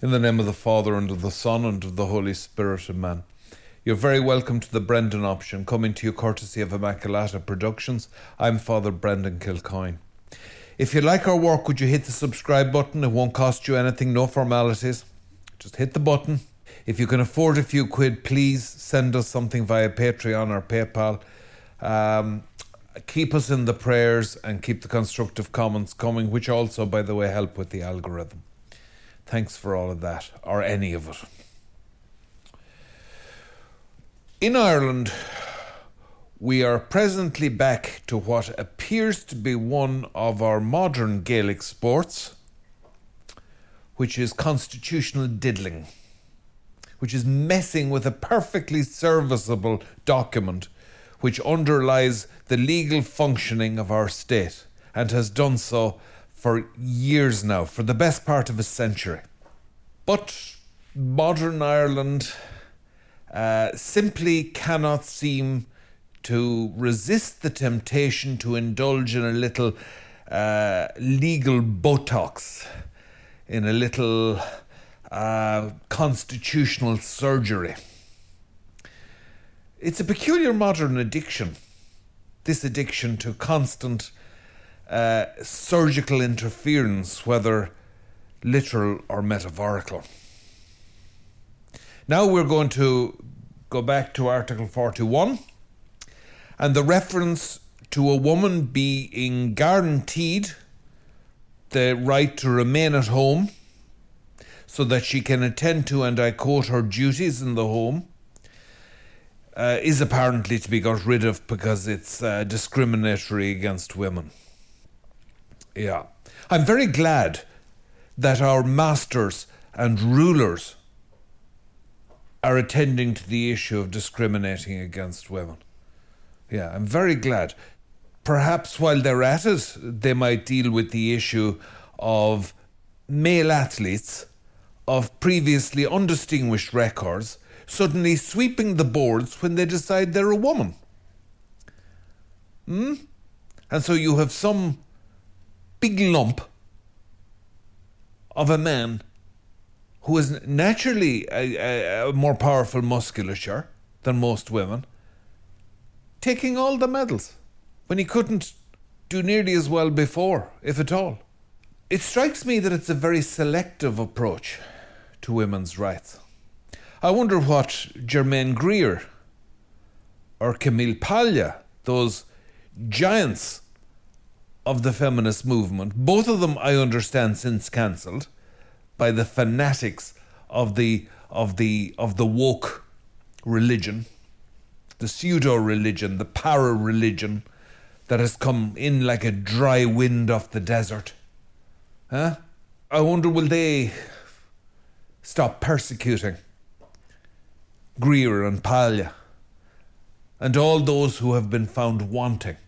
In the name of the Father, and of the Son, and of the Holy Spirit, Amen. You're very welcome to the Brendan option, coming to you courtesy of Immaculata Productions. I'm Father Brendan Kilcoyne. If you like our work, would you hit the subscribe button? It won't cost you anything, no formalities. Just hit the button. If you can afford a few quid, please send us something via Patreon or PayPal. Um, keep us in the prayers and keep the constructive comments coming, which also, by the way, help with the algorithm. Thanks for all of that, or any of it. In Ireland, we are presently back to what appears to be one of our modern Gaelic sports, which is constitutional diddling, which is messing with a perfectly serviceable document which underlies the legal functioning of our state and has done so for years now, for the best part of a century. But modern Ireland uh, simply cannot seem to resist the temptation to indulge in a little uh, legal botox, in a little uh, constitutional surgery. It's a peculiar modern addiction, this addiction to constant uh, surgical interference, whether literal or metaphorical. Now we're going to go back to Article 41 and the reference to a woman being guaranteed the right to remain at home so that she can attend to, and I quote, her duties in the home. Uh, is apparently to be got rid of because it's uh, discriminatory against women. Yeah. I'm very glad that our masters and rulers are attending to the issue of discriminating against women. Yeah, I'm very glad. Perhaps while they're at it, they might deal with the issue of male athletes of previously undistinguished records suddenly sweeping the boards when they decide they're a woman. Hmm? And so you have some big lump of a man who is naturally a, a, a, more powerful musculature than most women, taking all the medals when he couldn't do nearly as well before, if at all. It strikes me that it's a very selective approach to women's rights. I wonder what Germaine Greer or Camille Paglia, those giants of the feminist movement, both of them I understand since cancelled by the fanatics of the of the of the woke religion, the pseudo religion, the para religion that has come in like a dry wind off the desert. Huh? I wonder will they stop persecuting Greer and Paglia and all those who have been found wanting?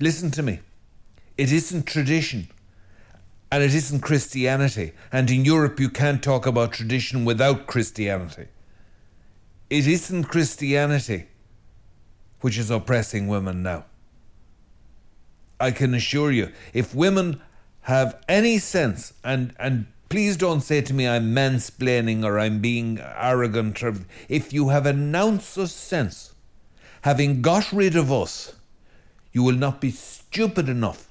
Listen to me. It isn't tradition. And it isn't Christianity. And in Europe, you can't talk about tradition without Christianity. It isn't Christianity which is oppressing women now. I can assure you, if women have any sense, and, and please don't say to me I'm mansplaining or I'm being arrogant, if you have an ounce of sense, having got rid of us, you will not be stupid enough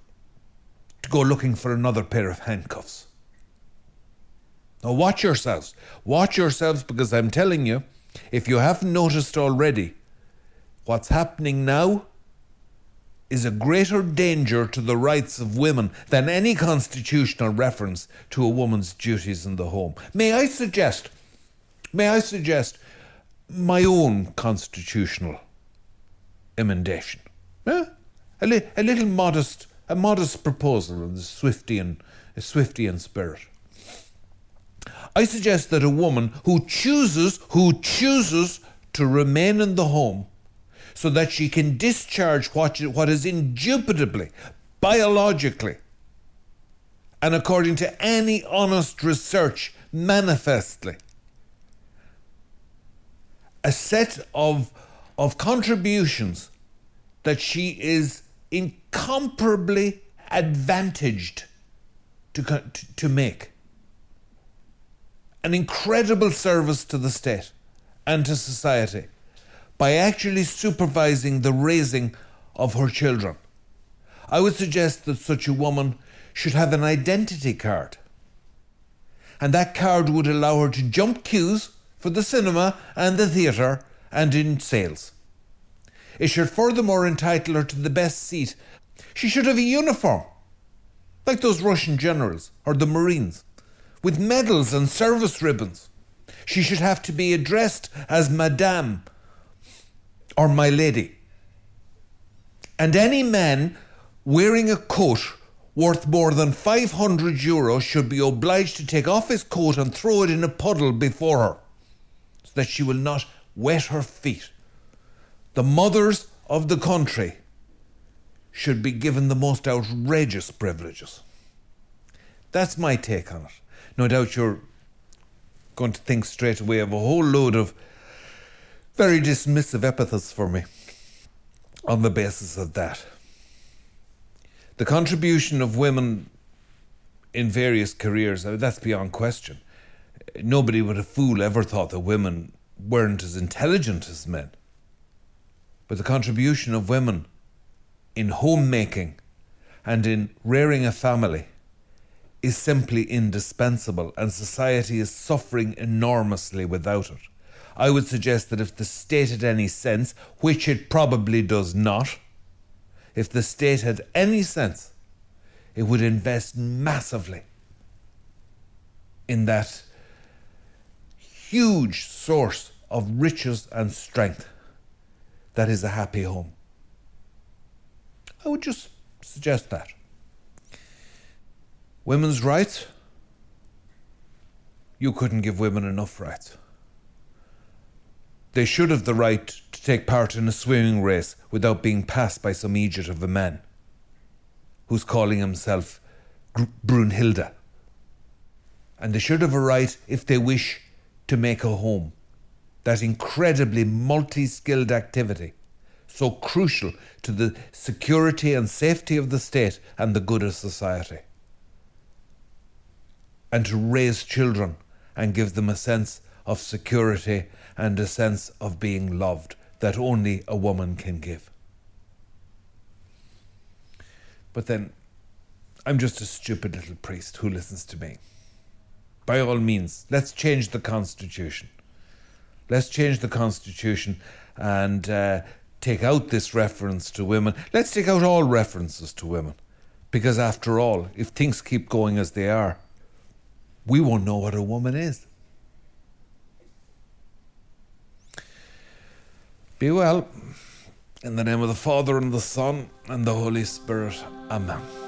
to go looking for another pair of handcuffs. Now, watch yourselves. Watch yourselves because I'm telling you, if you haven't noticed already, what's happening now is a greater danger to the rights of women than any constitutional reference to a woman's duties in the home. May I suggest, may I suggest my own constitutional emendation? Eh? A, li- a little modest, a modest proposal in the Swiftian, Swiftian spirit. I suggest that a woman who chooses, who chooses to remain in the home so that she can discharge what, what is indubitably, biologically, and according to any honest research, manifestly, a set of, of contributions that she is incomparably advantaged to, to, to make. an incredible service to the state and to society by actually supervising the raising of her children. I would suggest that such a woman should have an identity card. And that card would allow her to jump queues for the cinema and the theatre and in sales. It should furthermore entitle her to the best seat. She should have a uniform, like those Russian generals or the Marines, with medals and service ribbons. She should have to be addressed as Madame or My Lady. And any man wearing a coat worth more than 500 euros should be obliged to take off his coat and throw it in a puddle before her so that she will not wet her feet. The mothers of the country should be given the most outrageous privileges. That's my take on it. No doubt you're going to think straight away of a whole load of very dismissive epithets for me on the basis of that. The contribution of women in various careers, uh, that's beyond question. Nobody but a fool ever thought that women weren't as intelligent as men. But the contribution of women in homemaking and in rearing a family is simply indispensable, and society is suffering enormously without it. I would suggest that if the state had any sense, which it probably does not, if the state had any sense, it would invest massively in that huge source of riches and strength that is a happy home. I would just suggest that. Women's rights? You couldn't give women enough rights. They should have the right to take part in a swimming race without being passed by some Egypt of a man who's calling himself Brunhilde. And they should have a right, if they wish, to make a home. That incredibly multi skilled activity, so crucial to the security and safety of the state and the good of society. And to raise children and give them a sense of security and a sense of being loved that only a woman can give. But then, I'm just a stupid little priest who listens to me. By all means, let's change the Constitution. Let's change the Constitution and uh, take out this reference to women. Let's take out all references to women. Because after all, if things keep going as they are, we won't know what a woman is. Be well. In the name of the Father, and the Son, and the Holy Spirit. Amen.